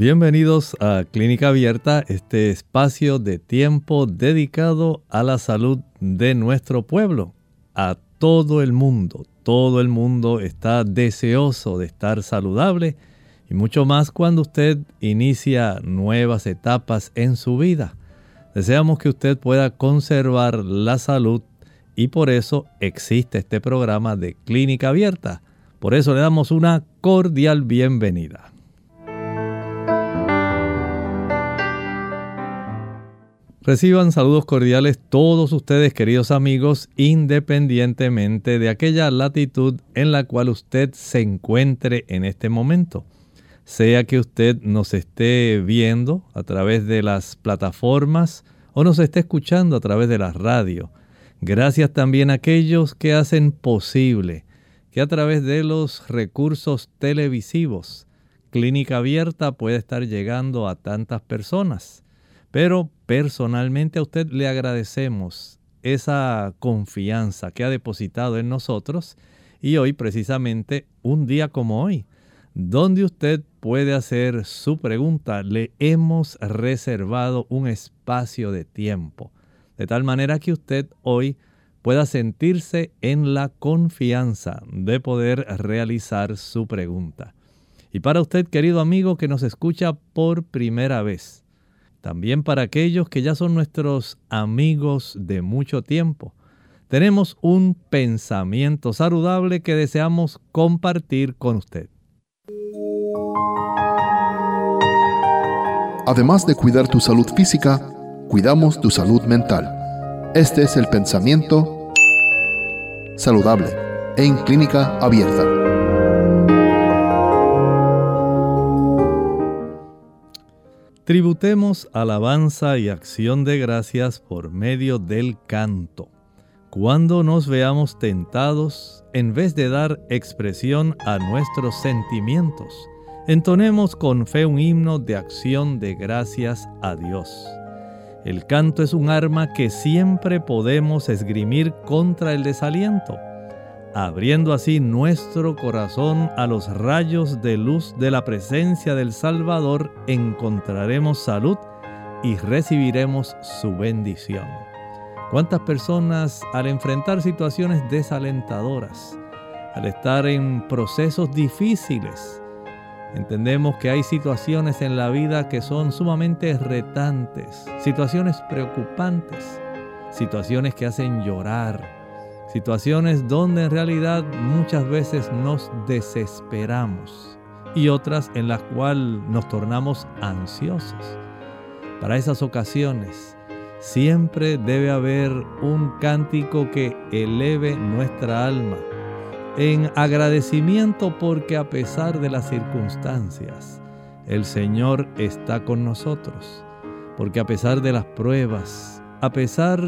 Bienvenidos a Clínica Abierta, este espacio de tiempo dedicado a la salud de nuestro pueblo, a todo el mundo. Todo el mundo está deseoso de estar saludable y mucho más cuando usted inicia nuevas etapas en su vida. Deseamos que usted pueda conservar la salud y por eso existe este programa de Clínica Abierta. Por eso le damos una cordial bienvenida. Reciban saludos cordiales todos ustedes, queridos amigos, independientemente de aquella latitud en la cual usted se encuentre en este momento. Sea que usted nos esté viendo a través de las plataformas o nos esté escuchando a través de la radio. Gracias también a aquellos que hacen posible que a través de los recursos televisivos Clínica Abierta pueda estar llegando a tantas personas. Pero personalmente a usted le agradecemos esa confianza que ha depositado en nosotros y hoy precisamente un día como hoy, donde usted puede hacer su pregunta, le hemos reservado un espacio de tiempo, de tal manera que usted hoy pueda sentirse en la confianza de poder realizar su pregunta. Y para usted, querido amigo que nos escucha por primera vez, también para aquellos que ya son nuestros amigos de mucho tiempo. Tenemos un pensamiento saludable que deseamos compartir con usted. Además de cuidar tu salud física, cuidamos tu salud mental. Este es el pensamiento saludable en clínica abierta. Tributemos alabanza y acción de gracias por medio del canto. Cuando nos veamos tentados, en vez de dar expresión a nuestros sentimientos, entonemos con fe un himno de acción de gracias a Dios. El canto es un arma que siempre podemos esgrimir contra el desaliento abriendo así nuestro corazón a los rayos de luz de la presencia del Salvador, encontraremos salud y recibiremos su bendición. ¿Cuántas personas al enfrentar situaciones desalentadoras, al estar en procesos difíciles, entendemos que hay situaciones en la vida que son sumamente retantes, situaciones preocupantes, situaciones que hacen llorar, situaciones donde en realidad muchas veces nos desesperamos y otras en las cuales nos tornamos ansiosos. Para esas ocasiones siempre debe haber un cántico que eleve nuestra alma en agradecimiento porque a pesar de las circunstancias, el Señor está con nosotros. Porque a pesar de las pruebas, a pesar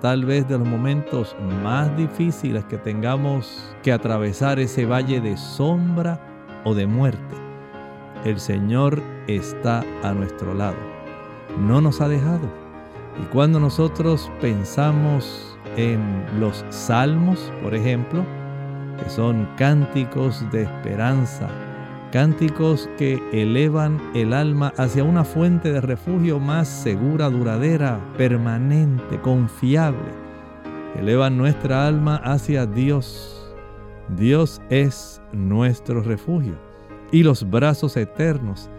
tal vez de los momentos más difíciles que tengamos que atravesar ese valle de sombra o de muerte, el Señor está a nuestro lado. No nos ha dejado. Y cuando nosotros pensamos en los salmos, por ejemplo, que son cánticos de esperanza, cánticos que elevan el alma hacia una fuente de refugio más segura, duradera, permanente, confiable. Elevan nuestra alma hacia Dios. Dios es nuestro refugio y los brazos eternos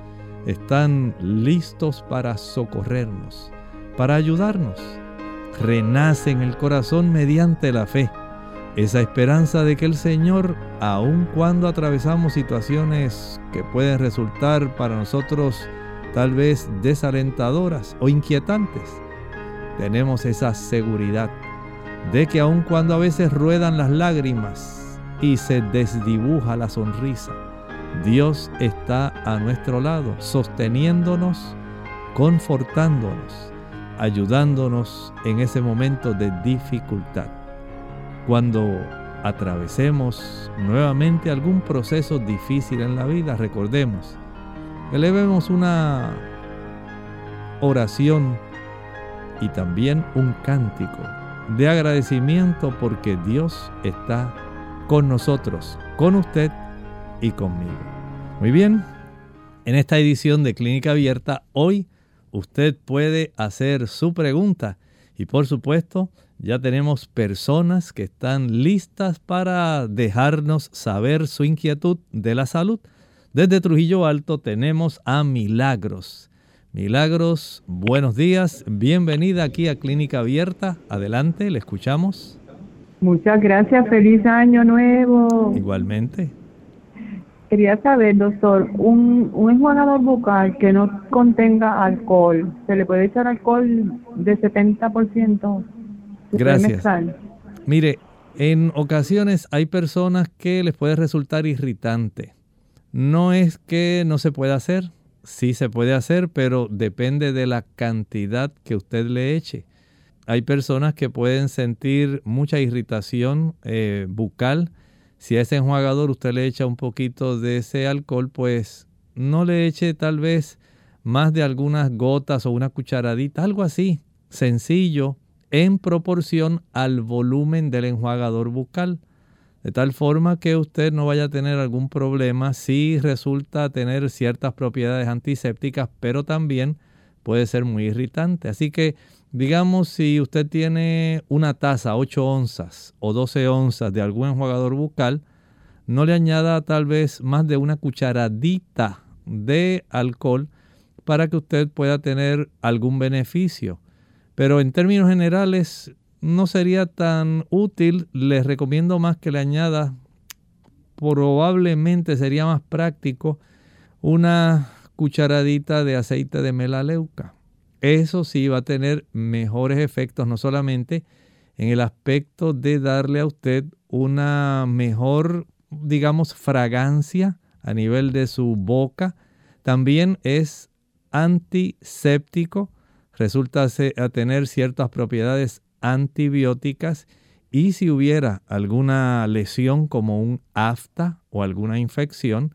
están listos para socorrernos, para ayudarnos. Renace en el corazón mediante la fe esa esperanza de que el Señor, aun cuando atravesamos situaciones que pueden resultar para nosotros tal vez desalentadoras o inquietantes, tenemos esa seguridad de que aun cuando a veces ruedan las lágrimas y se desdibuja la sonrisa. Dios está a nuestro lado, sosteniéndonos, confortándonos, ayudándonos en ese momento de dificultad. Cuando atravesemos nuevamente algún proceso difícil en la vida, recordemos, elevemos una oración y también un cántico de agradecimiento porque Dios está con nosotros, con usted y conmigo. Muy bien, en esta edición de Clínica Abierta, hoy usted puede hacer su pregunta y por supuesto ya tenemos personas que están listas para dejarnos saber su inquietud de la salud. Desde Trujillo Alto tenemos a Milagros. Milagros, buenos días, bienvenida aquí a Clínica Abierta. Adelante, le escuchamos. Muchas gracias, feliz año nuevo. Igualmente. Quería saber, doctor, un, un enjuagador bucal que no contenga alcohol, ¿se le puede echar alcohol de 70%? Gracias. Mire, en ocasiones hay personas que les puede resultar irritante. No es que no se pueda hacer, sí se puede hacer, pero depende de la cantidad que usted le eche. Hay personas que pueden sentir mucha irritación eh, bucal si a ese enjuagador usted le echa un poquito de ese alcohol, pues no le eche tal vez más de algunas gotas o una cucharadita, algo así, sencillo, en proporción al volumen del enjuagador bucal. De tal forma que usted no vaya a tener algún problema si resulta tener ciertas propiedades antisépticas, pero también puede ser muy irritante. Así que Digamos, si usted tiene una taza, 8 onzas o 12 onzas de algún enjuagador bucal, no le añada tal vez más de una cucharadita de alcohol para que usted pueda tener algún beneficio. Pero en términos generales no sería tan útil. Les recomiendo más que le añada, probablemente sería más práctico, una cucharadita de aceite de melaleuca. Eso sí va a tener mejores efectos, no solamente en el aspecto de darle a usted una mejor, digamos, fragancia a nivel de su boca, también es antiséptico, resulta a tener ciertas propiedades antibióticas y si hubiera alguna lesión como un afta o alguna infección,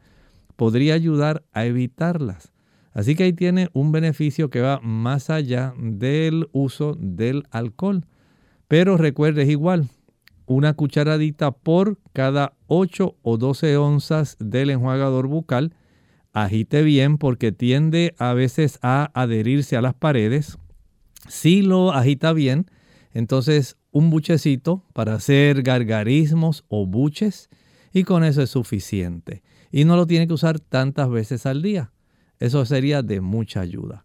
podría ayudar a evitarlas. Así que ahí tiene un beneficio que va más allá del uso del alcohol. Pero recuerde, es igual, una cucharadita por cada 8 o 12 onzas del enjuagador bucal. Agite bien porque tiende a veces a adherirse a las paredes. Si lo agita bien, entonces un buchecito para hacer gargarismos o buches y con eso es suficiente. Y no lo tiene que usar tantas veces al día. Eso sería de mucha ayuda.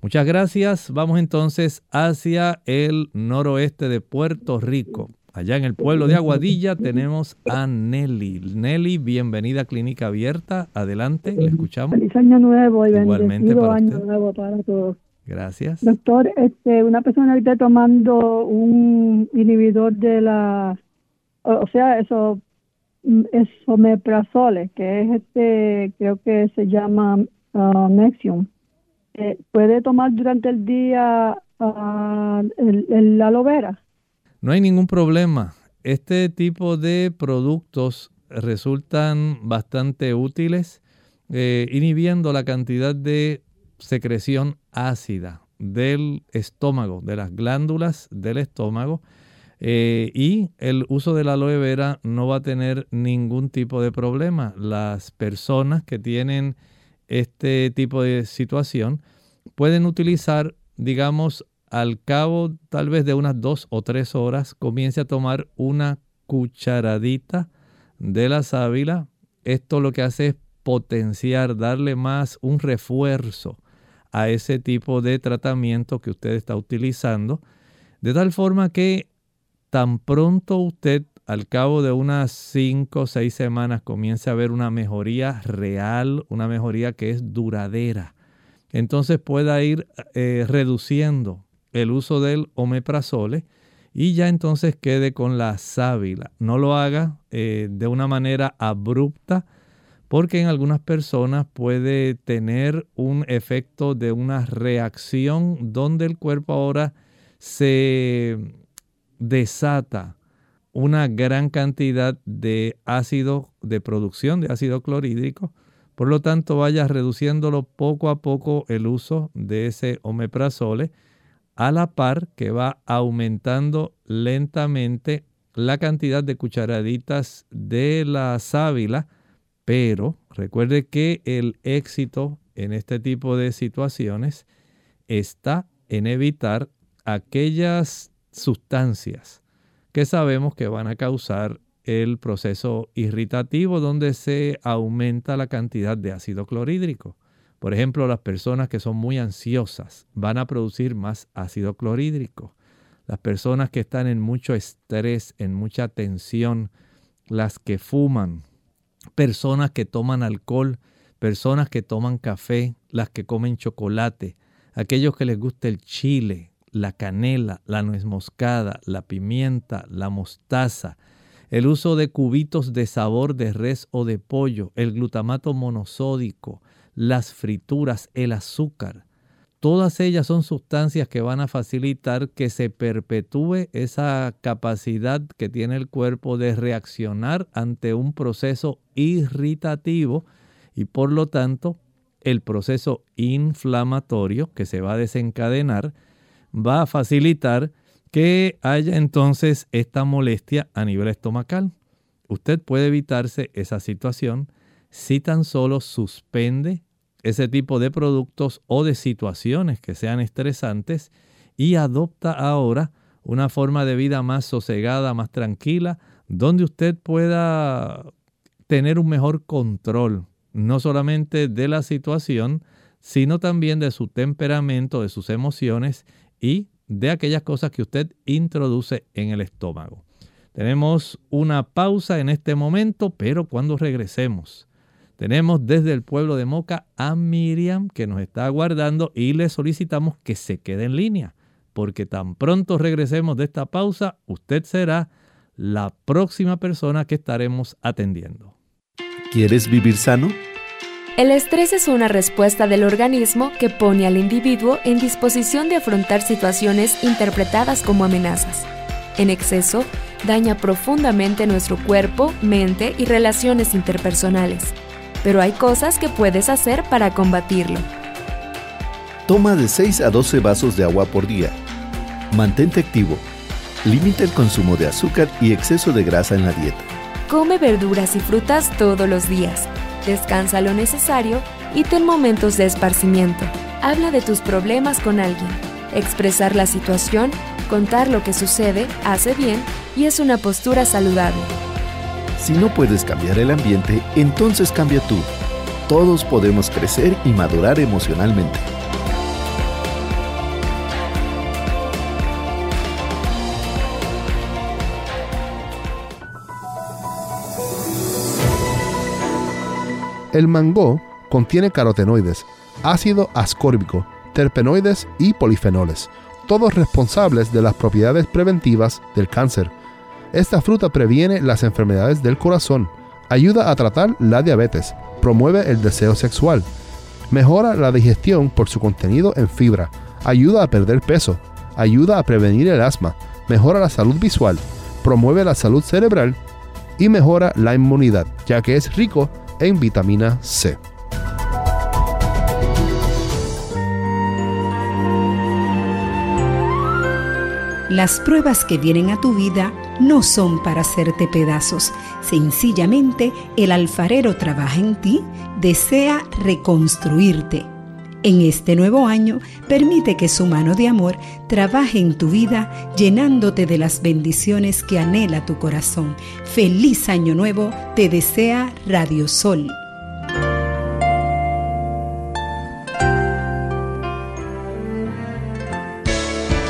Muchas gracias. Vamos entonces hacia el noroeste de Puerto Rico. Allá en el pueblo de Aguadilla tenemos a Nelly. Nelly, bienvenida a Clínica Abierta. Adelante, le escuchamos. Feliz año nuevo y Igualmente para año nuevo para todos. Gracias. Doctor, este, una persona está tomando un inhibidor de la, o sea, eso, mm, esomeprazole, que es este, creo que se llama uh, Nexium. Eh, ¿Puede tomar durante el día uh, el, aloe vera? No hay ningún problema. Este tipo de productos resultan bastante útiles eh, inhibiendo la cantidad de secreción ácida del estómago, de las glándulas del estómago. Eh, y el uso de la aloe vera no va a tener ningún tipo de problema. Las personas que tienen este tipo de situación, pueden utilizar, digamos, al cabo tal vez de unas dos o tres horas, comience a tomar una cucharadita de la sábila. Esto lo que hace es potenciar, darle más un refuerzo a ese tipo de tratamiento que usted está utilizando, de tal forma que tan pronto usted al cabo de unas 5 o 6 semanas comience a ver una mejoría real, una mejoría que es duradera. Entonces pueda ir eh, reduciendo el uso del omeprazole y ya entonces quede con la sábila. No lo haga eh, de una manera abrupta porque en algunas personas puede tener un efecto de una reacción donde el cuerpo ahora se desata una gran cantidad de ácido, de producción de ácido clorhídrico. Por lo tanto, vaya reduciéndolo poco a poco el uso de ese omeprazole a la par que va aumentando lentamente la cantidad de cucharaditas de la sábila, pero recuerde que el éxito en este tipo de situaciones está en evitar aquellas sustancias que sabemos que van a causar el proceso irritativo donde se aumenta la cantidad de ácido clorhídrico. Por ejemplo, las personas que son muy ansiosas van a producir más ácido clorhídrico. Las personas que están en mucho estrés, en mucha tensión, las que fuman, personas que toman alcohol, personas que toman café, las que comen chocolate, aquellos que les gusta el chile, la canela, la nuez moscada, la pimienta, la mostaza, el uso de cubitos de sabor de res o de pollo, el glutamato monosódico, las frituras, el azúcar. Todas ellas son sustancias que van a facilitar que se perpetúe esa capacidad que tiene el cuerpo de reaccionar ante un proceso irritativo y por lo tanto el proceso inflamatorio que se va a desencadenar va a facilitar que haya entonces esta molestia a nivel estomacal. Usted puede evitarse esa situación si tan solo suspende ese tipo de productos o de situaciones que sean estresantes y adopta ahora una forma de vida más sosegada, más tranquila, donde usted pueda tener un mejor control, no solamente de la situación, sino también de su temperamento, de sus emociones y de aquellas cosas que usted introduce en el estómago. Tenemos una pausa en este momento, pero cuando regresemos tenemos desde el pueblo de Moca a Miriam que nos está aguardando y le solicitamos que se quede en línea, porque tan pronto regresemos de esta pausa, usted será la próxima persona que estaremos atendiendo. ¿Quieres vivir sano? El estrés es una respuesta del organismo que pone al individuo en disposición de afrontar situaciones interpretadas como amenazas. En exceso, daña profundamente nuestro cuerpo, mente y relaciones interpersonales pero hay cosas que puedes hacer para combatirlo. Toma de 6 a 12 vasos de agua por día. Mantente activo. Limita el consumo de azúcar y exceso de grasa en la dieta. Come verduras y frutas todos los días. Descansa lo necesario y ten momentos de esparcimiento. Habla de tus problemas con alguien. Expresar la situación, contar lo que sucede, hace bien y es una postura saludable. Si no puedes cambiar el ambiente, entonces cambia tú. Todos podemos crecer y madurar emocionalmente. El mango contiene carotenoides, ácido ascórbico, terpenoides y polifenoles, todos responsables de las propiedades preventivas del cáncer esta fruta previene las enfermedades del corazón, ayuda a tratar la diabetes, promueve el deseo sexual, mejora la digestión por su contenido en fibra, ayuda a perder peso, ayuda a prevenir el asma, mejora la salud visual, promueve la salud cerebral y mejora la inmunidad, ya que es rico en vitamina C. Las pruebas que vienen a tu vida no son para hacerte pedazos. Sencillamente, el alfarero trabaja en ti, desea reconstruirte. En este nuevo año, permite que su mano de amor trabaje en tu vida, llenándote de las bendiciones que anhela tu corazón. Feliz año nuevo, te desea Radio Sol.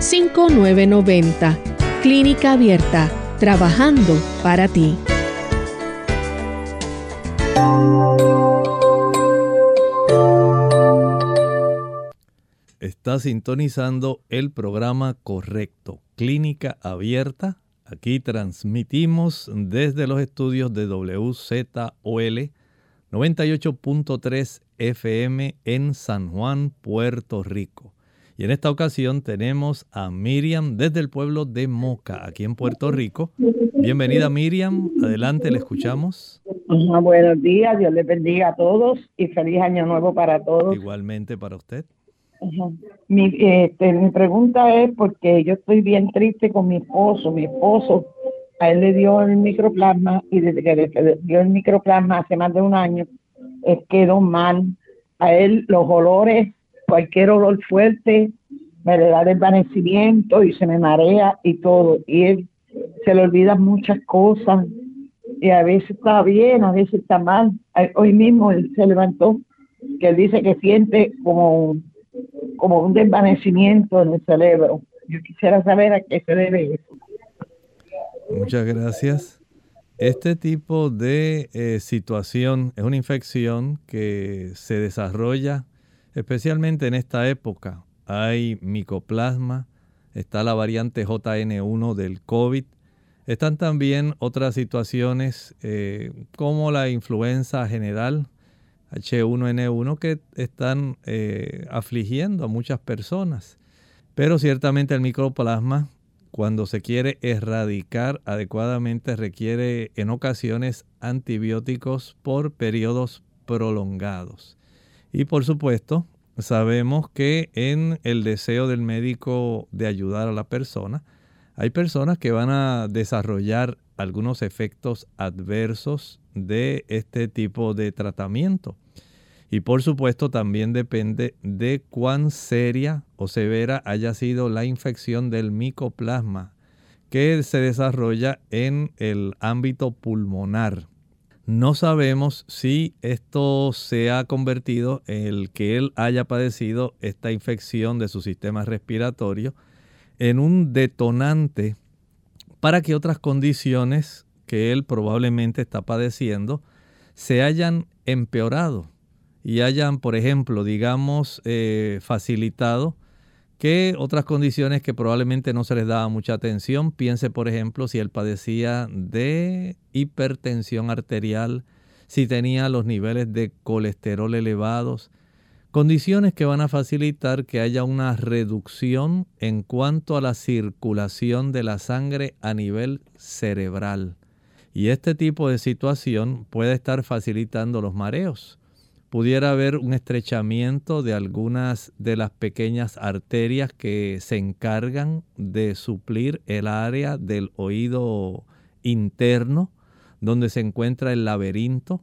787-282-5990. Clínica Abierta, trabajando para ti. Está sintonizando el programa correcto, Clínica Abierta. Aquí transmitimos desde los estudios de WZOL 98.3 FM en San Juan, Puerto Rico. Y en esta ocasión tenemos a Miriam desde el pueblo de Moca, aquí en Puerto Rico. Bienvenida Miriam, adelante, le escuchamos. buenos días, Dios les bendiga a todos y feliz año nuevo para todos. Igualmente para usted. Mi, este, mi pregunta es porque yo estoy bien triste con mi esposo. Mi esposo, a él le dio el microplasma y desde que le dio el microplasma hace más de un año, él quedó mal. A él los olores cualquier olor fuerte me le da desvanecimiento y se me marea y todo. Y él se le olvidan muchas cosas y a veces está bien, a veces está mal. Hoy mismo él se levantó, que él dice que siente como, como un desvanecimiento en el cerebro. Yo quisiera saber a qué se debe eso. Muchas gracias. Este tipo de eh, situación es una infección que se desarrolla especialmente en esta época. Hay micoplasma, está la variante JN1 del COVID, están también otras situaciones eh, como la influenza general, H1N1, que están eh, afligiendo a muchas personas. Pero ciertamente el micoplasma, cuando se quiere erradicar adecuadamente, requiere en ocasiones antibióticos por periodos prolongados. Y por supuesto, sabemos que en el deseo del médico de ayudar a la persona, hay personas que van a desarrollar algunos efectos adversos de este tipo de tratamiento. Y por supuesto también depende de cuán seria o severa haya sido la infección del micoplasma que se desarrolla en el ámbito pulmonar. No sabemos si esto se ha convertido en el que él haya padecido esta infección de su sistema respiratorio en un detonante para que otras condiciones que él probablemente está padeciendo se hayan empeorado y hayan, por ejemplo, digamos, eh, facilitado que otras condiciones que probablemente no se les daba mucha atención. Piense, por ejemplo, si él padecía de hipertensión arterial, si tenía los niveles de colesterol elevados, condiciones que van a facilitar que haya una reducción en cuanto a la circulación de la sangre a nivel cerebral. Y este tipo de situación puede estar facilitando los mareos pudiera haber un estrechamiento de algunas de las pequeñas arterias que se encargan de suplir el área del oído interno donde se encuentra el laberinto.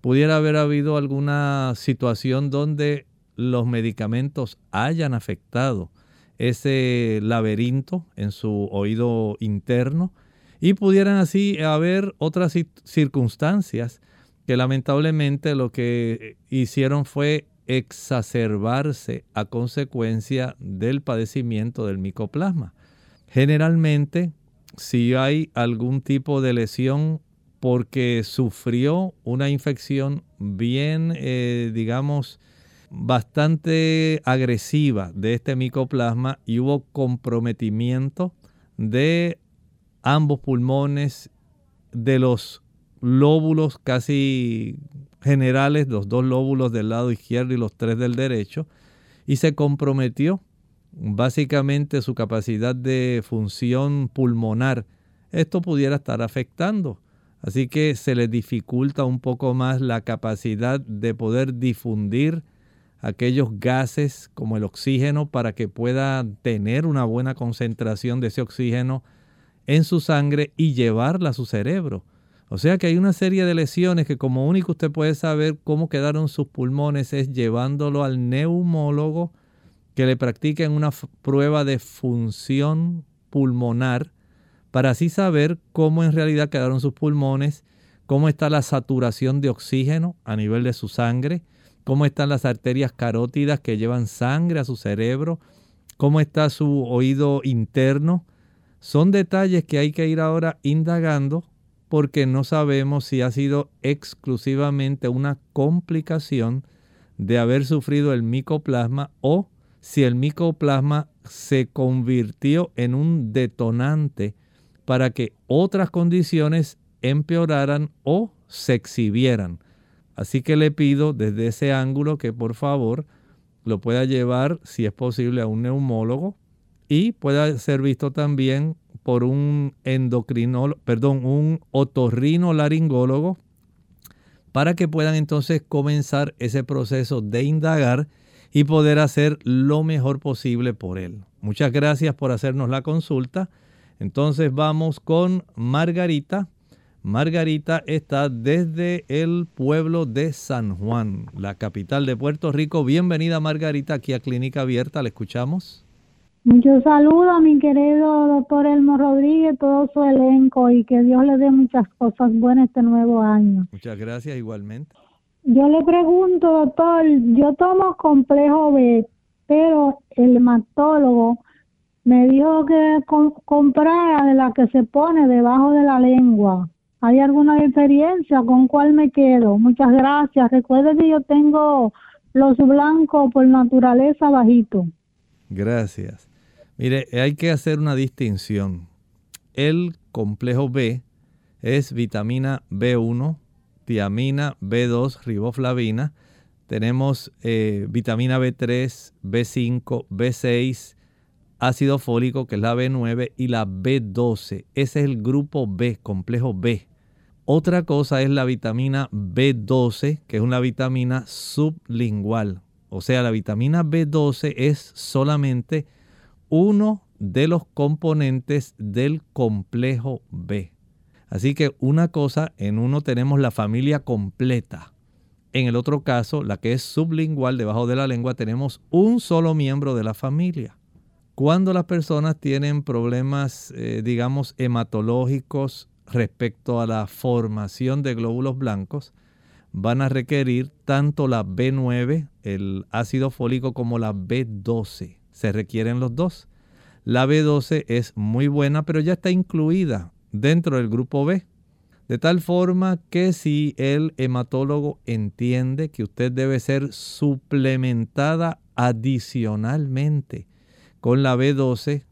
Pudiera haber habido alguna situación donde los medicamentos hayan afectado ese laberinto en su oído interno y pudieran así haber otras circunstancias que lamentablemente lo que hicieron fue exacerbarse a consecuencia del padecimiento del micoplasma. Generalmente, si hay algún tipo de lesión porque sufrió una infección bien, eh, digamos, bastante agresiva de este micoplasma y hubo comprometimiento de ambos pulmones, de los lóbulos casi generales, los dos lóbulos del lado izquierdo y los tres del derecho, y se comprometió básicamente su capacidad de función pulmonar. Esto pudiera estar afectando. Así que se le dificulta un poco más la capacidad de poder difundir aquellos gases como el oxígeno para que pueda tener una buena concentración de ese oxígeno en su sangre y llevarla a su cerebro. O sea que hay una serie de lesiones que como único usted puede saber cómo quedaron sus pulmones es llevándolo al neumólogo que le practiquen una prueba de función pulmonar para así saber cómo en realidad quedaron sus pulmones, cómo está la saturación de oxígeno a nivel de su sangre, cómo están las arterias carótidas que llevan sangre a su cerebro, cómo está su oído interno. Son detalles que hay que ir ahora indagando porque no sabemos si ha sido exclusivamente una complicación de haber sufrido el micoplasma o si el micoplasma se convirtió en un detonante para que otras condiciones empeoraran o se exhibieran. Así que le pido desde ese ángulo que por favor lo pueda llevar, si es posible, a un neumólogo y pueda ser visto también por un endocrinólogo, perdón, un otorrinolaringólogo para que puedan entonces comenzar ese proceso de indagar y poder hacer lo mejor posible por él. Muchas gracias por hacernos la consulta. Entonces vamos con Margarita. Margarita está desde el pueblo de San Juan, la capital de Puerto Rico. Bienvenida Margarita aquí a Clínica Abierta, le escuchamos. Muchos saludos a mi querido doctor Elmo Rodríguez, todo su elenco y que Dios le dé muchas cosas buenas este nuevo año. Muchas gracias igualmente. Yo le pregunto, doctor, yo tomo complejo B, pero el hematólogo me dijo que comprara de la que se pone debajo de la lengua. ¿Hay alguna diferencia? ¿Con cuál me quedo? Muchas gracias. Recuerde que yo tengo los blancos por naturaleza bajito. Gracias. Mire, hay que hacer una distinción. El complejo B es vitamina B1, tiamina, B2, riboflavina. Tenemos eh, vitamina B3, B5, B6, ácido fólico, que es la B9, y la B12. Ese es el grupo B, complejo B. Otra cosa es la vitamina B12, que es una vitamina sublingual. O sea, la vitamina B12 es solamente uno de los componentes del complejo B. Así que una cosa, en uno tenemos la familia completa. En el otro caso, la que es sublingual, debajo de la lengua, tenemos un solo miembro de la familia. Cuando las personas tienen problemas, eh, digamos, hematológicos respecto a la formación de glóbulos blancos, van a requerir tanto la B9, el ácido fólico, como la B12. Se requieren los dos. La B12 es muy buena, pero ya está incluida dentro del grupo B. De tal forma que si el hematólogo entiende que usted debe ser suplementada adicionalmente con la B12,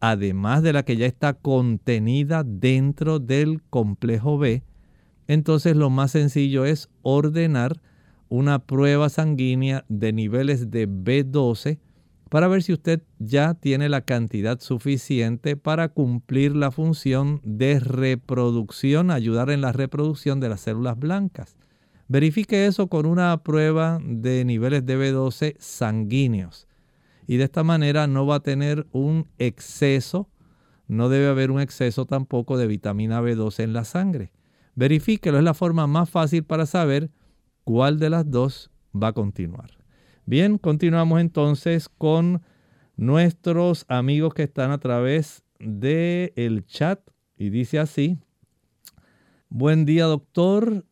además de la que ya está contenida dentro del complejo B, entonces lo más sencillo es ordenar una prueba sanguínea de niveles de B12 para ver si usted ya tiene la cantidad suficiente para cumplir la función de reproducción, ayudar en la reproducción de las células blancas. Verifique eso con una prueba de niveles de B12 sanguíneos y de esta manera no va a tener un exceso, no debe haber un exceso tampoco de vitamina B12 en la sangre. Verifíquelo, es la forma más fácil para saber cuál de las dos va a continuar. Bien, continuamos entonces con nuestros amigos que están a través del el chat y dice así, buen día doctor,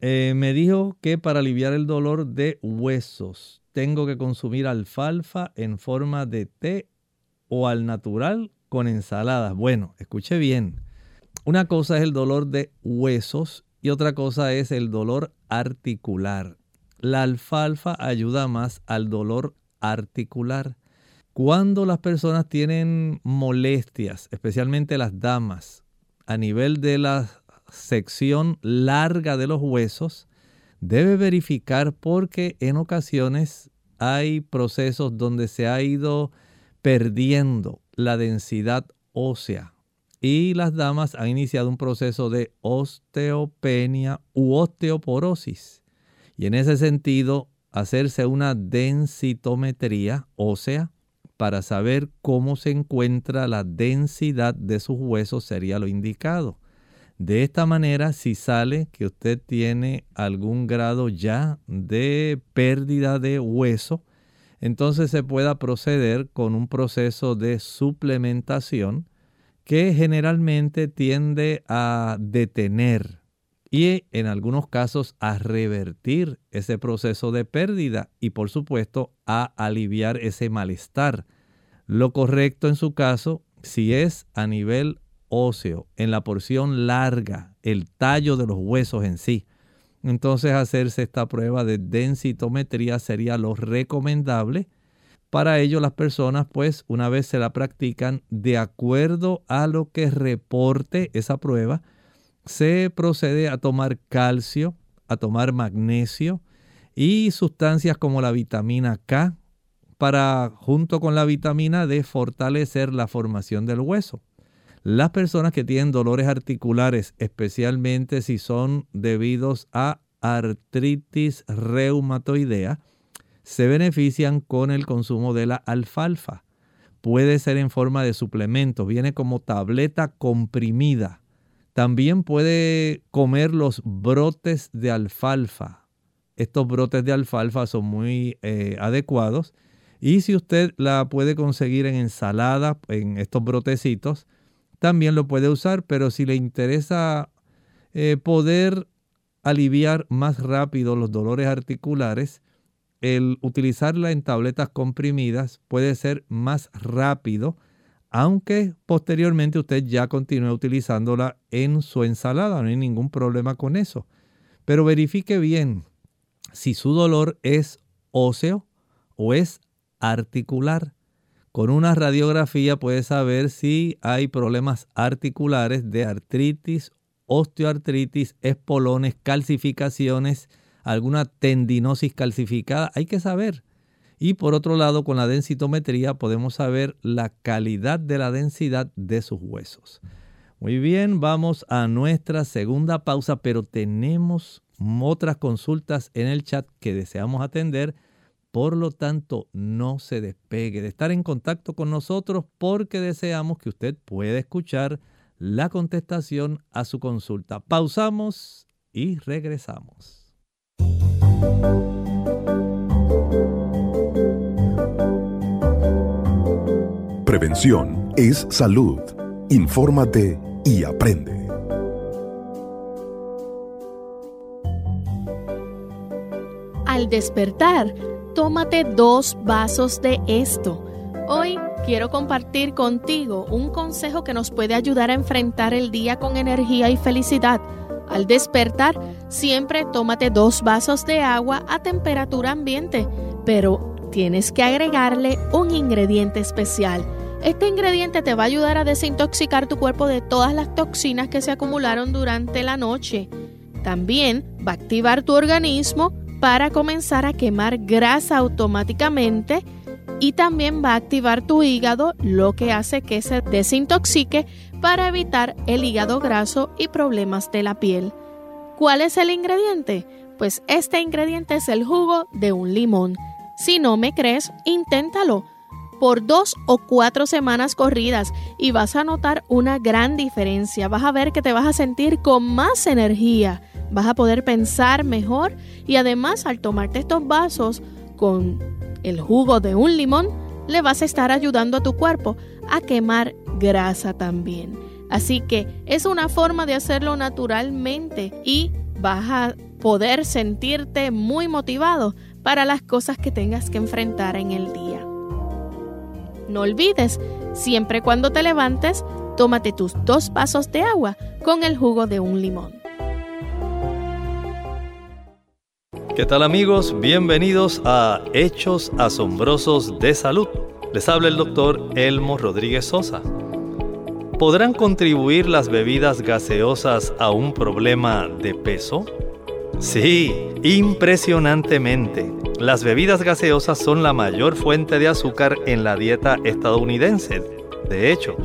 eh, me dijo que para aliviar el dolor de huesos tengo que consumir alfalfa en forma de té o al natural con ensaladas. Bueno, escuche bien. Una cosa es el dolor de huesos y otra cosa es el dolor articular. La alfalfa ayuda más al dolor articular. Cuando las personas tienen molestias, especialmente las damas, a nivel de la sección larga de los huesos, debe verificar porque en ocasiones hay procesos donde se ha ido perdiendo la densidad ósea y las damas han iniciado un proceso de osteopenia u osteoporosis. Y en ese sentido, hacerse una densitometría ósea para saber cómo se encuentra la densidad de sus huesos sería lo indicado. De esta manera, si sale que usted tiene algún grado ya de pérdida de hueso, entonces se pueda proceder con un proceso de suplementación que generalmente tiende a detener y en algunos casos a revertir ese proceso de pérdida y por supuesto a aliviar ese malestar. Lo correcto en su caso, si es a nivel óseo, en la porción larga, el tallo de los huesos en sí, entonces hacerse esta prueba de densitometría sería lo recomendable. Para ello las personas pues una vez se la practican de acuerdo a lo que reporte esa prueba, se procede a tomar calcio, a tomar magnesio y sustancias como la vitamina K para junto con la vitamina D fortalecer la formación del hueso. Las personas que tienen dolores articulares, especialmente si son debidos a artritis reumatoidea, se benefician con el consumo de la alfalfa. Puede ser en forma de suplemento, viene como tableta comprimida. También puede comer los brotes de alfalfa. Estos brotes de alfalfa son muy eh, adecuados. Y si usted la puede conseguir en ensalada, en estos brotecitos, también lo puede usar, pero si le interesa eh, poder aliviar más rápido los dolores articulares, el utilizarla en tabletas comprimidas puede ser más rápido, aunque posteriormente usted ya continúe utilizándola en su ensalada, no hay ningún problema con eso. Pero verifique bien si su dolor es óseo o es articular. Con una radiografía puede saber si hay problemas articulares de artritis, osteoartritis, espolones, calcificaciones, alguna tendinosis calcificada. Hay que saber. Y por otro lado, con la densitometría podemos saber la calidad de la densidad de sus huesos. Muy bien, vamos a nuestra segunda pausa, pero tenemos otras consultas en el chat que deseamos atender por lo tanto, no se despegue de estar en contacto con nosotros porque deseamos que usted pueda escuchar la contestación a su consulta. Pausamos y regresamos. Prevención es salud. Infórmate y aprende. Al despertar, tómate dos vasos de esto. Hoy quiero compartir contigo un consejo que nos puede ayudar a enfrentar el día con energía y felicidad. Al despertar, siempre tómate dos vasos de agua a temperatura ambiente, pero tienes que agregarle un ingrediente especial. Este ingrediente te va a ayudar a desintoxicar tu cuerpo de todas las toxinas que se acumularon durante la noche. También va a activar tu organismo para comenzar a quemar grasa automáticamente y también va a activar tu hígado, lo que hace que se desintoxique para evitar el hígado graso y problemas de la piel. ¿Cuál es el ingrediente? Pues este ingrediente es el jugo de un limón. Si no me crees, inténtalo por dos o cuatro semanas corridas y vas a notar una gran diferencia. Vas a ver que te vas a sentir con más energía vas a poder pensar mejor y además al tomarte estos vasos con el jugo de un limón, le vas a estar ayudando a tu cuerpo a quemar grasa también. Así que es una forma de hacerlo naturalmente y vas a poder sentirte muy motivado para las cosas que tengas que enfrentar en el día. No olvides, siempre cuando te levantes, tómate tus dos vasos de agua con el jugo de un limón. ¿Qué tal amigos? Bienvenidos a Hechos Asombrosos de Salud. Les habla el doctor Elmo Rodríguez Sosa. ¿Podrán contribuir las bebidas gaseosas a un problema de peso? Sí, impresionantemente. Las bebidas gaseosas son la mayor fuente de azúcar en la dieta estadounidense. De hecho,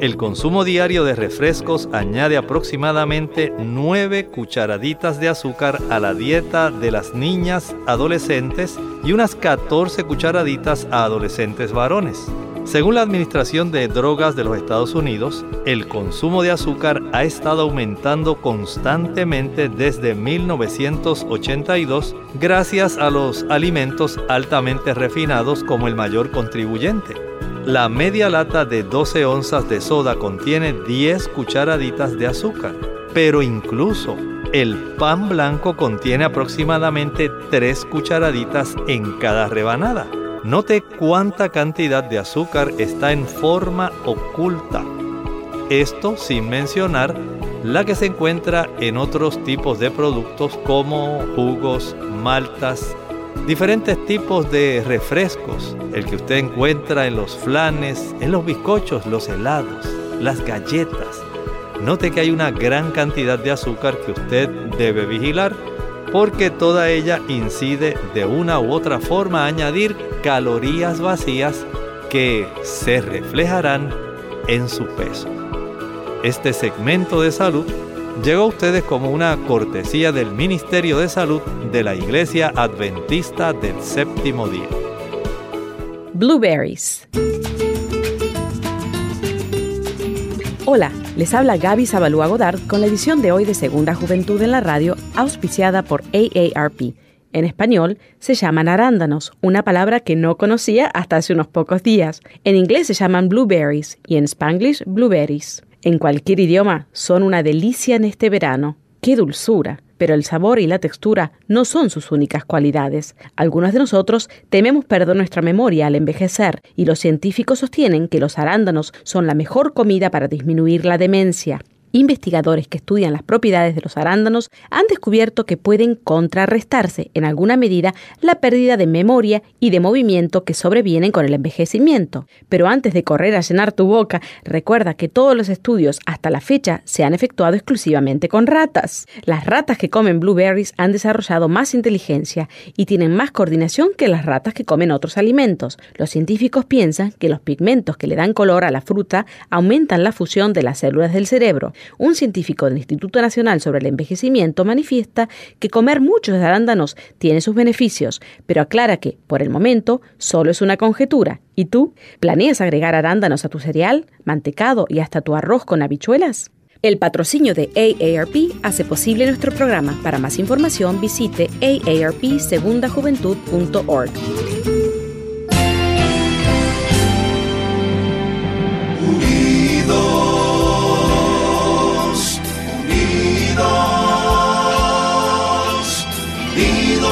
el consumo diario de refrescos añade aproximadamente 9 cucharaditas de azúcar a la dieta de las niñas adolescentes y unas 14 cucharaditas a adolescentes varones. Según la Administración de Drogas de los Estados Unidos, el consumo de azúcar ha estado aumentando constantemente desde 1982 gracias a los alimentos altamente refinados como el mayor contribuyente. La media lata de 12 onzas de soda contiene 10 cucharaditas de azúcar, pero incluso el pan blanco contiene aproximadamente 3 cucharaditas en cada rebanada. Note cuánta cantidad de azúcar está en forma oculta. Esto sin mencionar la que se encuentra en otros tipos de productos como jugos, maltas, diferentes tipos de refrescos, el que usted encuentra en los flanes, en los bizcochos, los helados, las galletas. Note que hay una gran cantidad de azúcar que usted debe vigilar porque toda ella incide de una u otra forma a añadir calorías vacías que se reflejarán en su peso. Este segmento de salud llegó a ustedes como una cortesía del Ministerio de Salud de la Iglesia Adventista del Séptimo Día. Blueberries. Hola, les habla Gaby Zabalúa Godard con la edición de hoy de Segunda Juventud en la Radio, auspiciada por AARP. En español se llaman arándanos, una palabra que no conocía hasta hace unos pocos días. En inglés se llaman blueberries y en spanglish blueberries. En cualquier idioma son una delicia en este verano. ¡Qué dulzura! Pero el sabor y la textura no son sus únicas cualidades. Algunos de nosotros tememos perder nuestra memoria al envejecer y los científicos sostienen que los arándanos son la mejor comida para disminuir la demencia. Investigadores que estudian las propiedades de los arándanos han descubierto que pueden contrarrestarse en alguna medida la pérdida de memoria y de movimiento que sobrevienen con el envejecimiento. Pero antes de correr a llenar tu boca, recuerda que todos los estudios hasta la fecha se han efectuado exclusivamente con ratas. Las ratas que comen blueberries han desarrollado más inteligencia y tienen más coordinación que las ratas que comen otros alimentos. Los científicos piensan que los pigmentos que le dan color a la fruta aumentan la fusión de las células del cerebro un científico del Instituto Nacional sobre el Envejecimiento manifiesta que comer muchos arándanos tiene sus beneficios, pero aclara que, por el momento, solo es una conjetura. ¿Y tú? ¿Planeas agregar arándanos a tu cereal, mantecado y hasta tu arroz con habichuelas? El patrocinio de AARP hace posible nuestro programa. Para más información visite aarpsegundajuventud.org.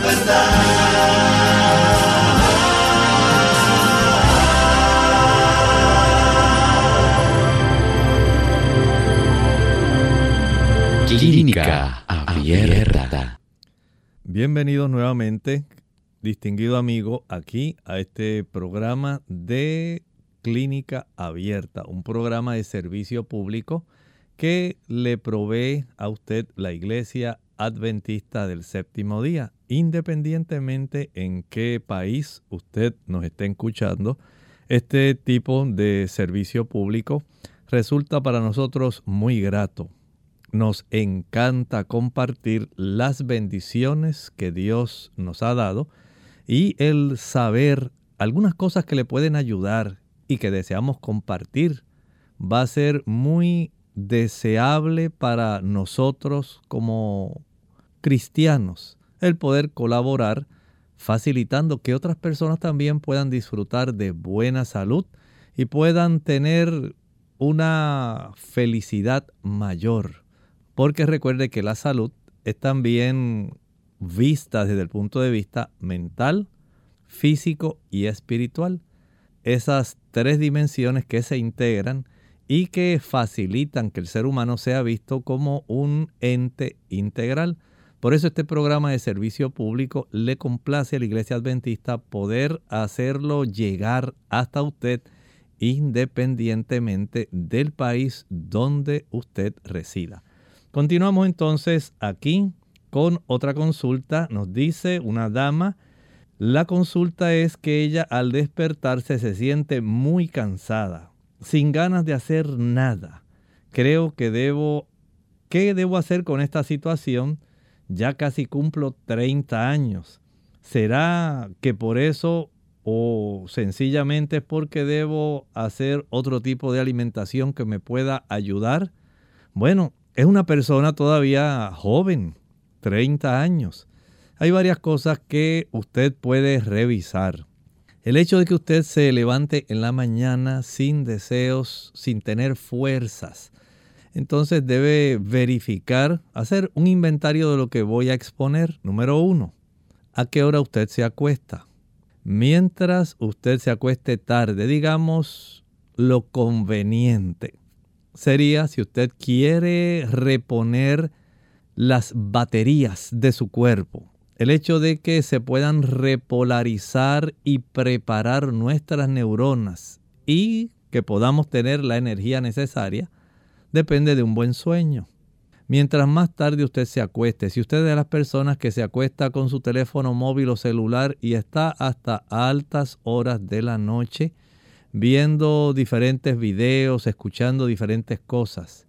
verdad. Clínica Abierta. Bienvenidos nuevamente, distinguido amigo, aquí a este programa de Clínica Abierta, un programa de servicio público que le provee a usted la Iglesia Adventista del Séptimo Día, independientemente en qué país usted nos esté escuchando. Este tipo de servicio público resulta para nosotros muy grato nos encanta compartir las bendiciones que Dios nos ha dado y el saber algunas cosas que le pueden ayudar y que deseamos compartir va a ser muy deseable para nosotros como cristianos el poder colaborar facilitando que otras personas también puedan disfrutar de buena salud y puedan tener una felicidad mayor porque recuerde que la salud es también vista desde el punto de vista mental, físico y espiritual. Esas tres dimensiones que se integran y que facilitan que el ser humano sea visto como un ente integral. Por eso este programa de servicio público le complace a la Iglesia Adventista poder hacerlo llegar hasta usted independientemente del país donde usted resida. Continuamos entonces aquí con otra consulta. Nos dice una dama, la consulta es que ella al despertarse se siente muy cansada, sin ganas de hacer nada. Creo que debo, ¿qué debo hacer con esta situación? Ya casi cumplo 30 años. ¿Será que por eso o sencillamente es porque debo hacer otro tipo de alimentación que me pueda ayudar? Bueno, es una persona todavía joven, 30 años. Hay varias cosas que usted puede revisar. El hecho de que usted se levante en la mañana sin deseos, sin tener fuerzas, entonces debe verificar, hacer un inventario de lo que voy a exponer. Número uno, ¿a qué hora usted se acuesta? Mientras usted se acueste tarde, digamos lo conveniente sería si usted quiere reponer las baterías de su cuerpo. El hecho de que se puedan repolarizar y preparar nuestras neuronas y que podamos tener la energía necesaria depende de un buen sueño. Mientras más tarde usted se acueste, si usted es de las personas que se acuesta con su teléfono móvil o celular y está hasta altas horas de la noche, viendo diferentes videos, escuchando diferentes cosas,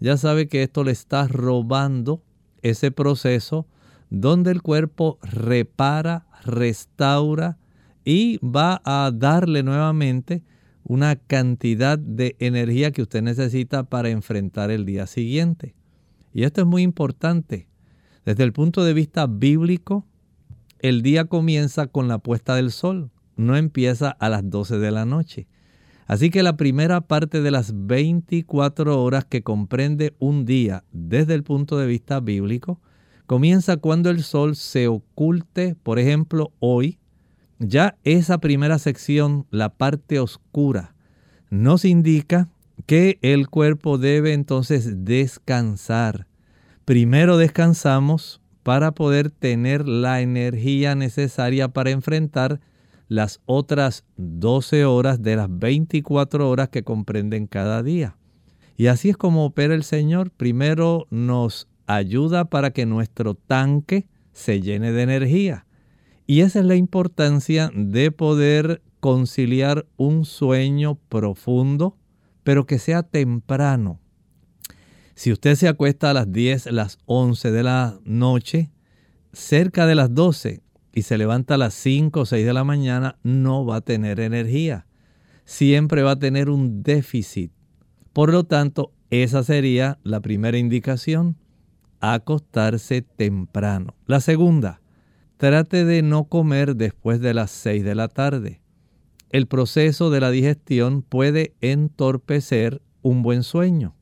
ya sabe que esto le está robando ese proceso donde el cuerpo repara, restaura y va a darle nuevamente una cantidad de energía que usted necesita para enfrentar el día siguiente. Y esto es muy importante. Desde el punto de vista bíblico, el día comienza con la puesta del sol no empieza a las 12 de la noche. Así que la primera parte de las 24 horas que comprende un día desde el punto de vista bíblico comienza cuando el sol se oculte, por ejemplo, hoy. Ya esa primera sección, la parte oscura, nos indica que el cuerpo debe entonces descansar. Primero descansamos para poder tener la energía necesaria para enfrentar las otras 12 horas de las 24 horas que comprenden cada día. Y así es como opera el Señor. Primero nos ayuda para que nuestro tanque se llene de energía. Y esa es la importancia de poder conciliar un sueño profundo, pero que sea temprano. Si usted se acuesta a las 10, las 11 de la noche, cerca de las 12 y se levanta a las 5 o 6 de la mañana, no va a tener energía. Siempre va a tener un déficit. Por lo tanto, esa sería la primera indicación, acostarse temprano. La segunda, trate de no comer después de las 6 de la tarde. El proceso de la digestión puede entorpecer un buen sueño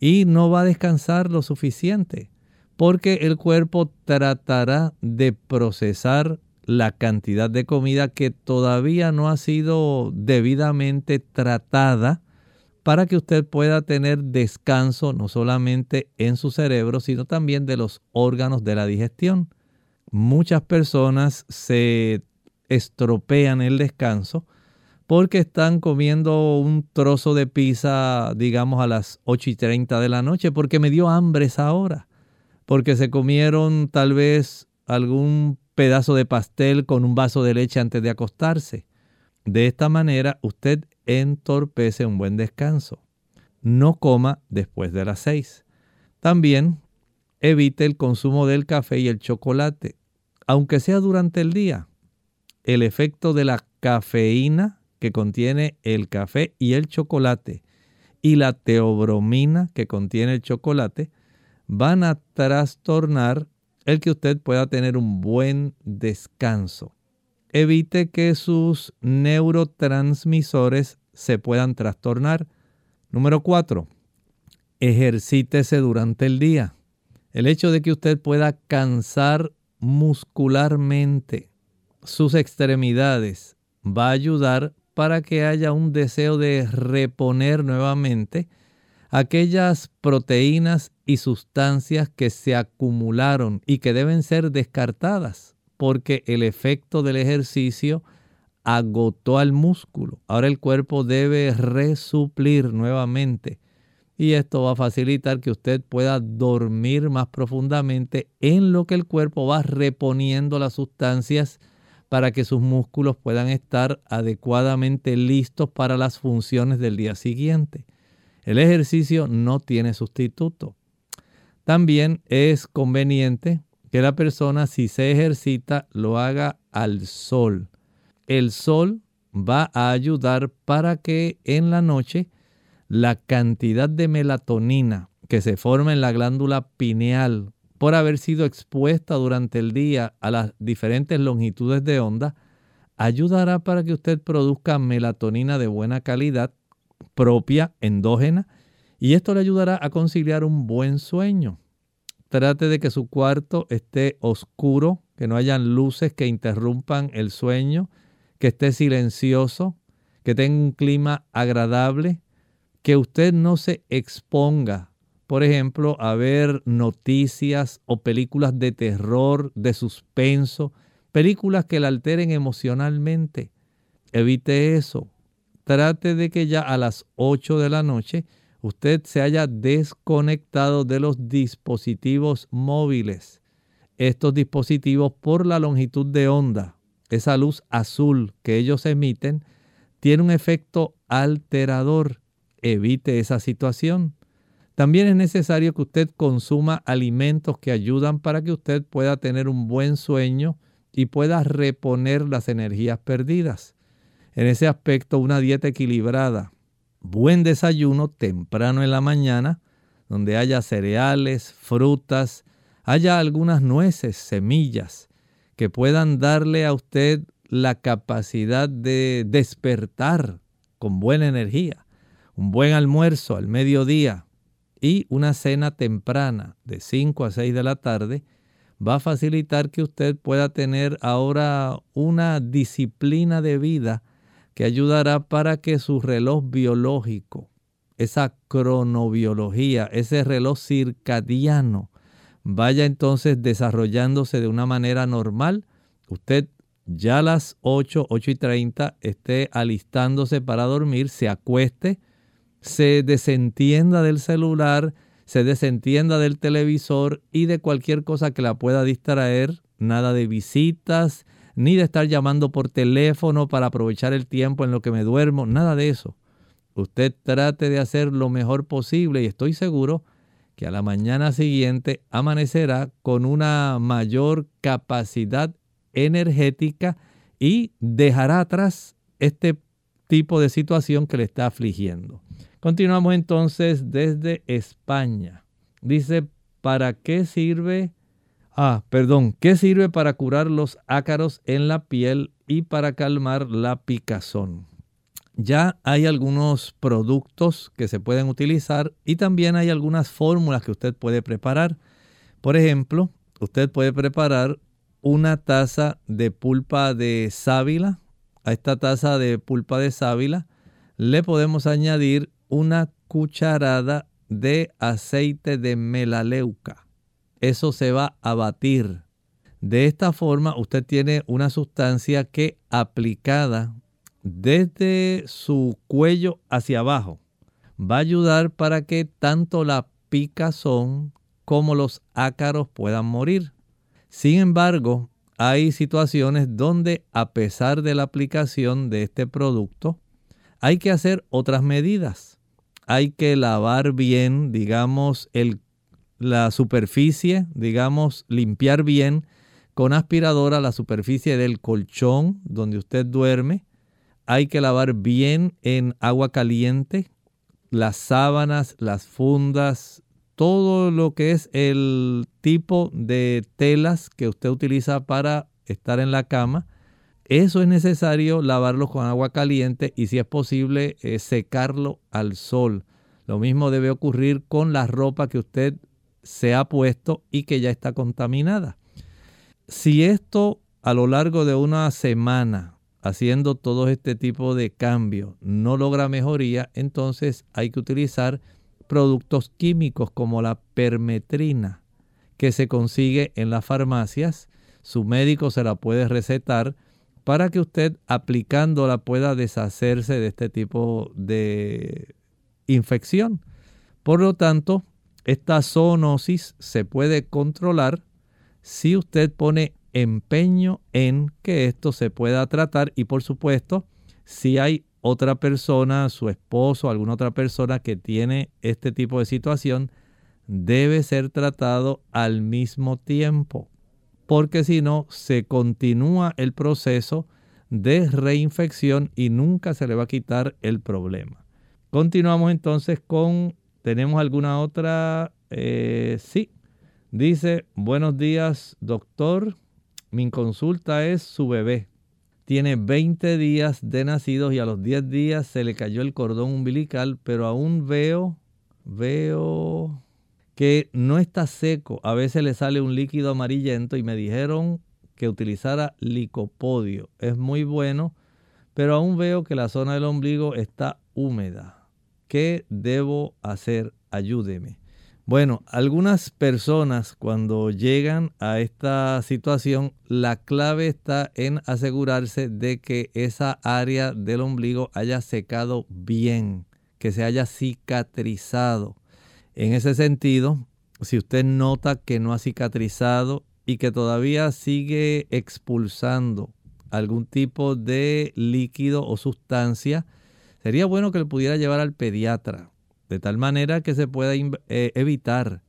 y no va a descansar lo suficiente porque el cuerpo tratará de procesar la cantidad de comida que todavía no ha sido debidamente tratada para que usted pueda tener descanso no solamente en su cerebro, sino también de los órganos de la digestión. Muchas personas se estropean el descanso porque están comiendo un trozo de pizza, digamos, a las 8 y 30 de la noche, porque me dio hambre esa hora porque se comieron tal vez algún pedazo de pastel con un vaso de leche antes de acostarse. De esta manera usted entorpece un buen descanso. No coma después de las seis. También evite el consumo del café y el chocolate, aunque sea durante el día. El efecto de la cafeína que contiene el café y el chocolate y la teobromina que contiene el chocolate van a trastornar el que usted pueda tener un buen descanso. Evite que sus neurotransmisores se puedan trastornar. Número cuatro, ejercítese durante el día. El hecho de que usted pueda cansar muscularmente sus extremidades va a ayudar para que haya un deseo de reponer nuevamente aquellas proteínas y sustancias que se acumularon y que deben ser descartadas porque el efecto del ejercicio agotó al músculo. Ahora el cuerpo debe resuplir nuevamente y esto va a facilitar que usted pueda dormir más profundamente en lo que el cuerpo va reponiendo las sustancias para que sus músculos puedan estar adecuadamente listos para las funciones del día siguiente. El ejercicio no tiene sustituto. También es conveniente que la persona si se ejercita lo haga al sol. El sol va a ayudar para que en la noche la cantidad de melatonina que se forma en la glándula pineal por haber sido expuesta durante el día a las diferentes longitudes de onda, ayudará para que usted produzca melatonina de buena calidad, propia, endógena, y esto le ayudará a conciliar un buen sueño. Trate de que su cuarto esté oscuro, que no hayan luces que interrumpan el sueño, que esté silencioso, que tenga un clima agradable, que usted no se exponga por ejemplo, a ver noticias o películas de terror, de suspenso, películas que la alteren emocionalmente. Evite eso. Trate de que ya a las 8 de la noche usted se haya desconectado de los dispositivos móviles. Estos dispositivos por la longitud de onda, esa luz azul que ellos emiten, tiene un efecto alterador. Evite esa situación. También es necesario que usted consuma alimentos que ayudan para que usted pueda tener un buen sueño y pueda reponer las energías perdidas. En ese aspecto, una dieta equilibrada, buen desayuno temprano en la mañana, donde haya cereales, frutas, haya algunas nueces, semillas, que puedan darle a usted la capacidad de despertar con buena energía. Un buen almuerzo al mediodía, y una cena temprana de 5 a 6 de la tarde va a facilitar que usted pueda tener ahora una disciplina de vida que ayudará para que su reloj biológico, esa cronobiología, ese reloj circadiano, vaya entonces desarrollándose de una manera normal. Usted ya a las 8, 8 y 30 esté alistándose para dormir, se acueste, se desentienda del celular, se desentienda del televisor y de cualquier cosa que la pueda distraer, nada de visitas, ni de estar llamando por teléfono para aprovechar el tiempo en lo que me duermo, nada de eso. Usted trate de hacer lo mejor posible y estoy seguro que a la mañana siguiente amanecerá con una mayor capacidad energética y dejará atrás este tipo de situación que le está afligiendo. Continuamos entonces desde España. Dice, ¿para qué sirve? Ah, perdón, ¿qué sirve para curar los ácaros en la piel y para calmar la picazón? Ya hay algunos productos que se pueden utilizar y también hay algunas fórmulas que usted puede preparar. Por ejemplo, usted puede preparar una taza de pulpa de sábila. A esta taza de pulpa de sábila le podemos añadir una cucharada de aceite de melaleuca. Eso se va a batir. De esta forma usted tiene una sustancia que aplicada desde su cuello hacia abajo va a ayudar para que tanto la picazón como los ácaros puedan morir. Sin embargo, hay situaciones donde a pesar de la aplicación de este producto, hay que hacer otras medidas hay que lavar bien, digamos, el, la superficie, digamos, limpiar bien con aspiradora la superficie del colchón donde usted duerme. Hay que lavar bien en agua caliente las sábanas, las fundas, todo lo que es el tipo de telas que usted utiliza para estar en la cama eso es necesario lavarlo con agua caliente y si es posible eh, secarlo al sol. Lo mismo debe ocurrir con la ropa que usted se ha puesto y que ya está contaminada. Si esto a lo largo de una semana, haciendo todo este tipo de cambios, no logra mejoría, entonces hay que utilizar productos químicos como la permetrina, que se consigue en las farmacias. Su médico se la puede recetar para que usted aplicándola pueda deshacerse de este tipo de infección. Por lo tanto, esta zoonosis se puede controlar si usted pone empeño en que esto se pueda tratar y por supuesto, si hay otra persona, su esposo, alguna otra persona que tiene este tipo de situación, debe ser tratado al mismo tiempo, porque si no, se continúa el proceso de reinfección y nunca se le va a quitar el problema. Continuamos entonces con, ¿tenemos alguna otra? Eh, sí, dice, buenos días doctor, mi consulta es su bebé tiene 20 días de nacidos y a los 10 días se le cayó el cordón umbilical, pero aún veo, veo que no está seco. A veces le sale un líquido amarillento y me dijeron que utilizara licopodio. Es muy bueno, pero aún veo que la zona del ombligo está húmeda. ¿Qué debo hacer? Ayúdeme. Bueno, algunas personas cuando llegan a esta situación, la clave está en asegurarse de que esa área del ombligo haya secado bien, que se haya cicatrizado. En ese sentido, si usted nota que no ha cicatrizado y que todavía sigue expulsando algún tipo de líquido o sustancia, sería bueno que le pudiera llevar al pediatra de tal manera que se pueda eh, evitar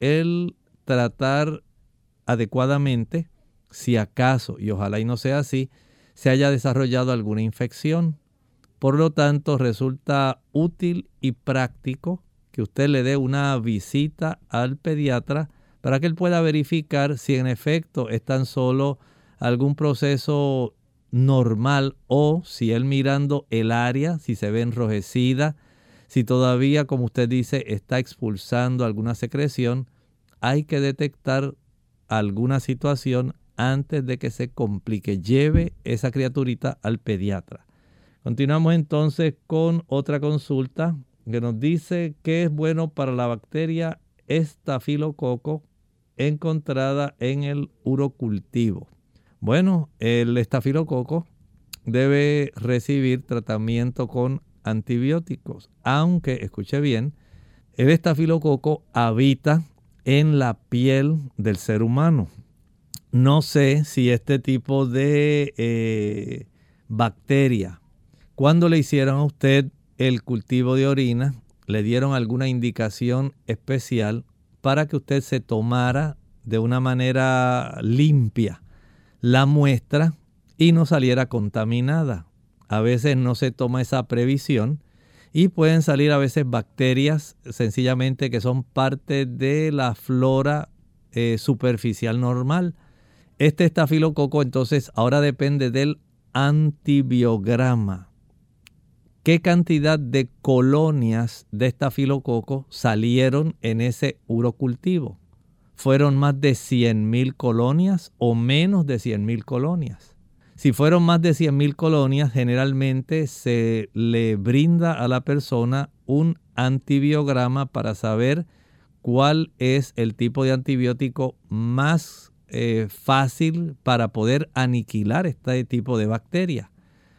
el tratar adecuadamente si acaso, y ojalá y no sea así, se haya desarrollado alguna infección. Por lo tanto, resulta útil y práctico que usted le dé una visita al pediatra para que él pueda verificar si en efecto es tan solo algún proceso normal o si él mirando el área, si se ve enrojecida, si todavía, como usted dice, está expulsando alguna secreción, hay que detectar alguna situación antes de que se complique. Lleve esa criaturita al pediatra. Continuamos entonces con otra consulta que nos dice que es bueno para la bacteria estafilococo encontrada en el urocultivo. Bueno, el estafilococo debe recibir tratamiento con antibióticos, aunque, escuche bien, el estafilococo habita en la piel del ser humano. No sé si este tipo de eh, bacteria, cuando le hicieron a usted el cultivo de orina, le dieron alguna indicación especial para que usted se tomara de una manera limpia la muestra y no saliera contaminada a veces no se toma esa previsión y pueden salir a veces bacterias sencillamente que son parte de la flora eh, superficial normal. Este estafilococo entonces ahora depende del antibiograma. ¿Qué cantidad de colonias de estafilococo salieron en ese urocultivo? ¿Fueron más de 100.000 colonias o menos de 100.000 colonias? Si fueron más de 100.000 colonias, generalmente se le brinda a la persona un antibiograma para saber cuál es el tipo de antibiótico más eh, fácil para poder aniquilar este tipo de bacteria.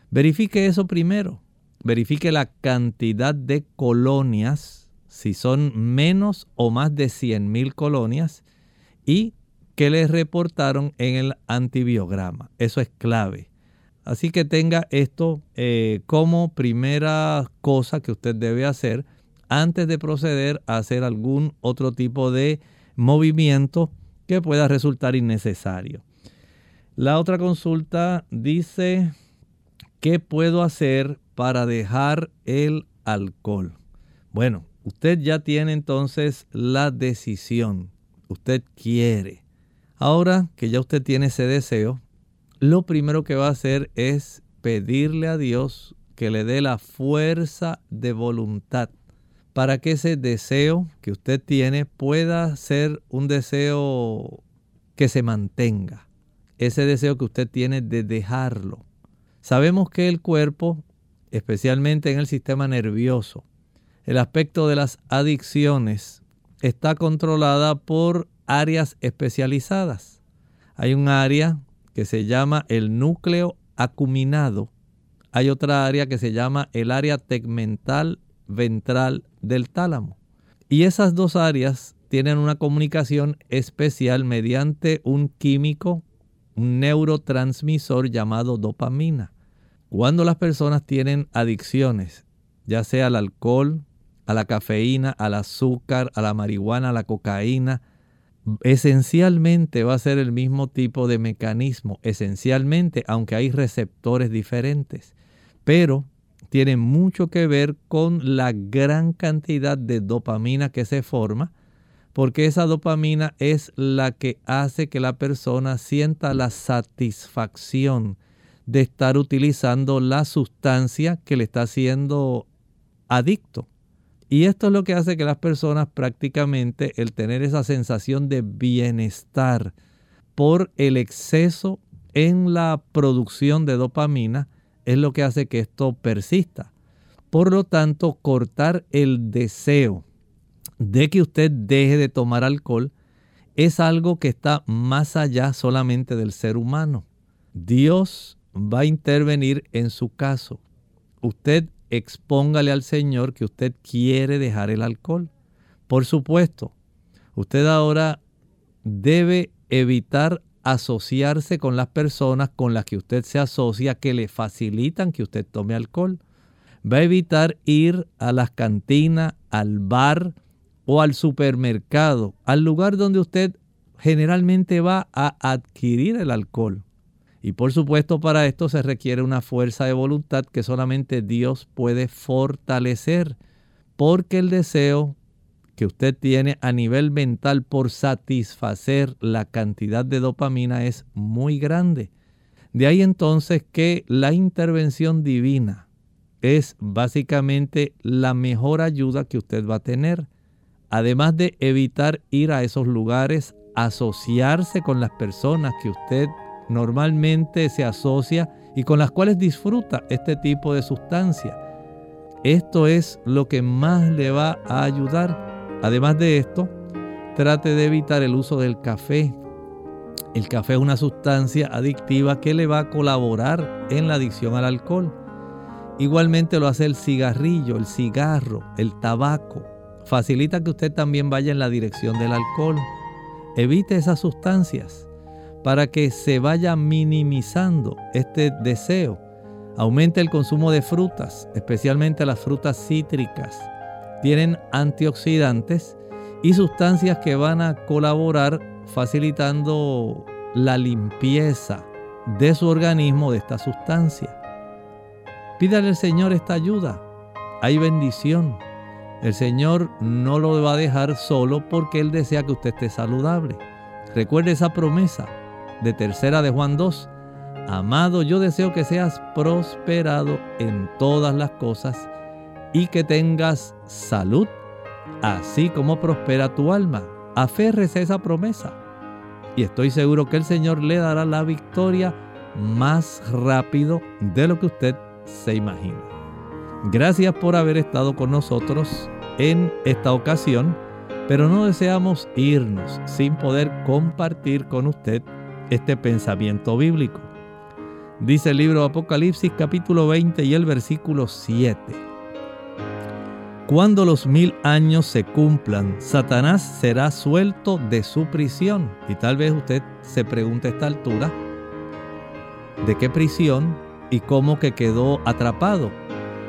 Verifique eso primero. Verifique la cantidad de colonias, si son menos o más de 100.000 colonias, y que les reportaron en el antibiograma. Eso es clave. Así que tenga esto eh, como primera cosa que usted debe hacer antes de proceder a hacer algún otro tipo de movimiento que pueda resultar innecesario. La otra consulta dice, ¿qué puedo hacer para dejar el alcohol? Bueno, usted ya tiene entonces la decisión. Usted quiere. Ahora que ya usted tiene ese deseo, lo primero que va a hacer es pedirle a Dios que le dé la fuerza de voluntad para que ese deseo que usted tiene pueda ser un deseo que se mantenga. Ese deseo que usted tiene de dejarlo. Sabemos que el cuerpo, especialmente en el sistema nervioso, el aspecto de las adicciones está controlada por áreas especializadas. Hay un área que se llama el núcleo acuminado. Hay otra área que se llama el área tegmental ventral del tálamo. Y esas dos áreas tienen una comunicación especial mediante un químico, un neurotransmisor llamado dopamina. Cuando las personas tienen adicciones, ya sea al alcohol, a la cafeína, al azúcar, a la marihuana, a la cocaína, esencialmente va a ser el mismo tipo de mecanismo, esencialmente, aunque hay receptores diferentes, pero tiene mucho que ver con la gran cantidad de dopamina que se forma, porque esa dopamina es la que hace que la persona sienta la satisfacción de estar utilizando la sustancia que le está haciendo adicto. Y esto es lo que hace que las personas prácticamente el tener esa sensación de bienestar por el exceso en la producción de dopamina es lo que hace que esto persista. Por lo tanto, cortar el deseo de que usted deje de tomar alcohol es algo que está más allá solamente del ser humano. Dios va a intervenir en su caso. Usted expóngale al Señor que usted quiere dejar el alcohol. Por supuesto, usted ahora debe evitar asociarse con las personas con las que usted se asocia que le facilitan que usted tome alcohol. Va a evitar ir a las cantinas, al bar o al supermercado, al lugar donde usted generalmente va a adquirir el alcohol. Y por supuesto para esto se requiere una fuerza de voluntad que solamente Dios puede fortalecer, porque el deseo que usted tiene a nivel mental por satisfacer la cantidad de dopamina es muy grande. De ahí entonces que la intervención divina es básicamente la mejor ayuda que usted va a tener. Además de evitar ir a esos lugares, asociarse con las personas que usted normalmente se asocia y con las cuales disfruta este tipo de sustancia. Esto es lo que más le va a ayudar. Además de esto, trate de evitar el uso del café. El café es una sustancia adictiva que le va a colaborar en la adicción al alcohol. Igualmente lo hace el cigarrillo, el cigarro, el tabaco. Facilita que usted también vaya en la dirección del alcohol. Evite esas sustancias para que se vaya minimizando este deseo. Aumente el consumo de frutas, especialmente las frutas cítricas. Tienen antioxidantes y sustancias que van a colaborar facilitando la limpieza de su organismo de esta sustancia. Pídale al Señor esta ayuda. Hay bendición. El Señor no lo va a dejar solo porque Él desea que usted esté saludable. Recuerde esa promesa de tercera de Juan 2. Amado, yo deseo que seas prosperado en todas las cosas y que tengas salud, así como prospera tu alma. Aférrese a esa promesa. Y estoy seguro que el Señor le dará la victoria más rápido de lo que usted se imagina. Gracias por haber estado con nosotros en esta ocasión, pero no deseamos irnos sin poder compartir con usted este pensamiento bíblico. Dice el libro de Apocalipsis capítulo 20 y el versículo 7. Cuando los mil años se cumplan, Satanás será suelto de su prisión. Y tal vez usted se pregunte a esta altura, ¿de qué prisión y cómo que quedó atrapado?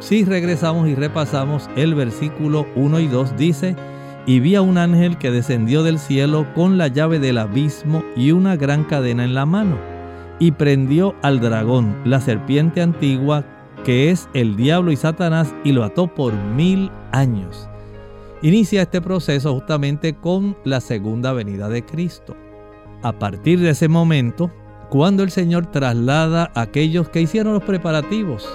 Si regresamos y repasamos el versículo 1 y 2, dice, y vi a un ángel que descendió del cielo con la llave del abismo y una gran cadena en la mano, y prendió al dragón, la serpiente antigua, que es el diablo y Satanás, y lo ató por mil años. Inicia este proceso justamente con la segunda venida de Cristo. A partir de ese momento, cuando el Señor traslada a aquellos que hicieron los preparativos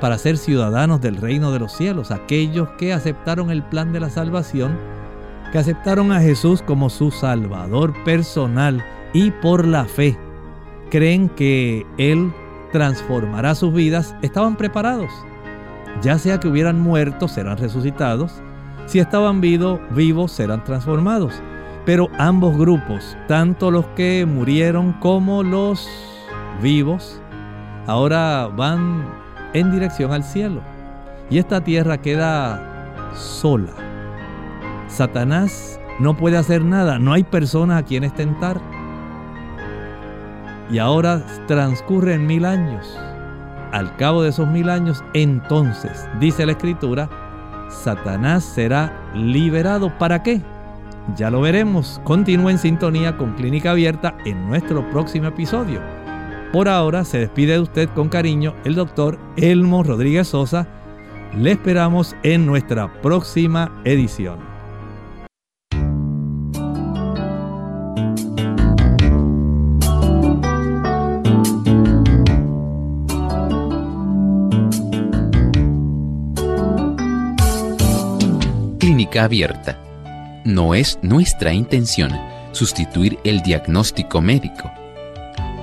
para ser ciudadanos del reino de los cielos, aquellos que aceptaron el plan de la salvación, que aceptaron a Jesús como su Salvador personal y por la fe creen que Él transformará sus vidas, estaban preparados. Ya sea que hubieran muerto, serán resucitados. Si estaban vivos, serán transformados. Pero ambos grupos, tanto los que murieron como los vivos, ahora van en dirección al cielo. Y esta tierra queda sola. Satanás no puede hacer nada, no hay personas a quienes tentar. Y ahora transcurren mil años. Al cabo de esos mil años, entonces, dice la escritura, Satanás será liberado. ¿Para qué? Ya lo veremos. Continúa en sintonía con Clínica Abierta en nuestro próximo episodio. Por ahora se despide de usted con cariño el doctor Elmo Rodríguez Sosa. Le esperamos en nuestra próxima edición. Clínica Abierta. No es nuestra intención sustituir el diagnóstico médico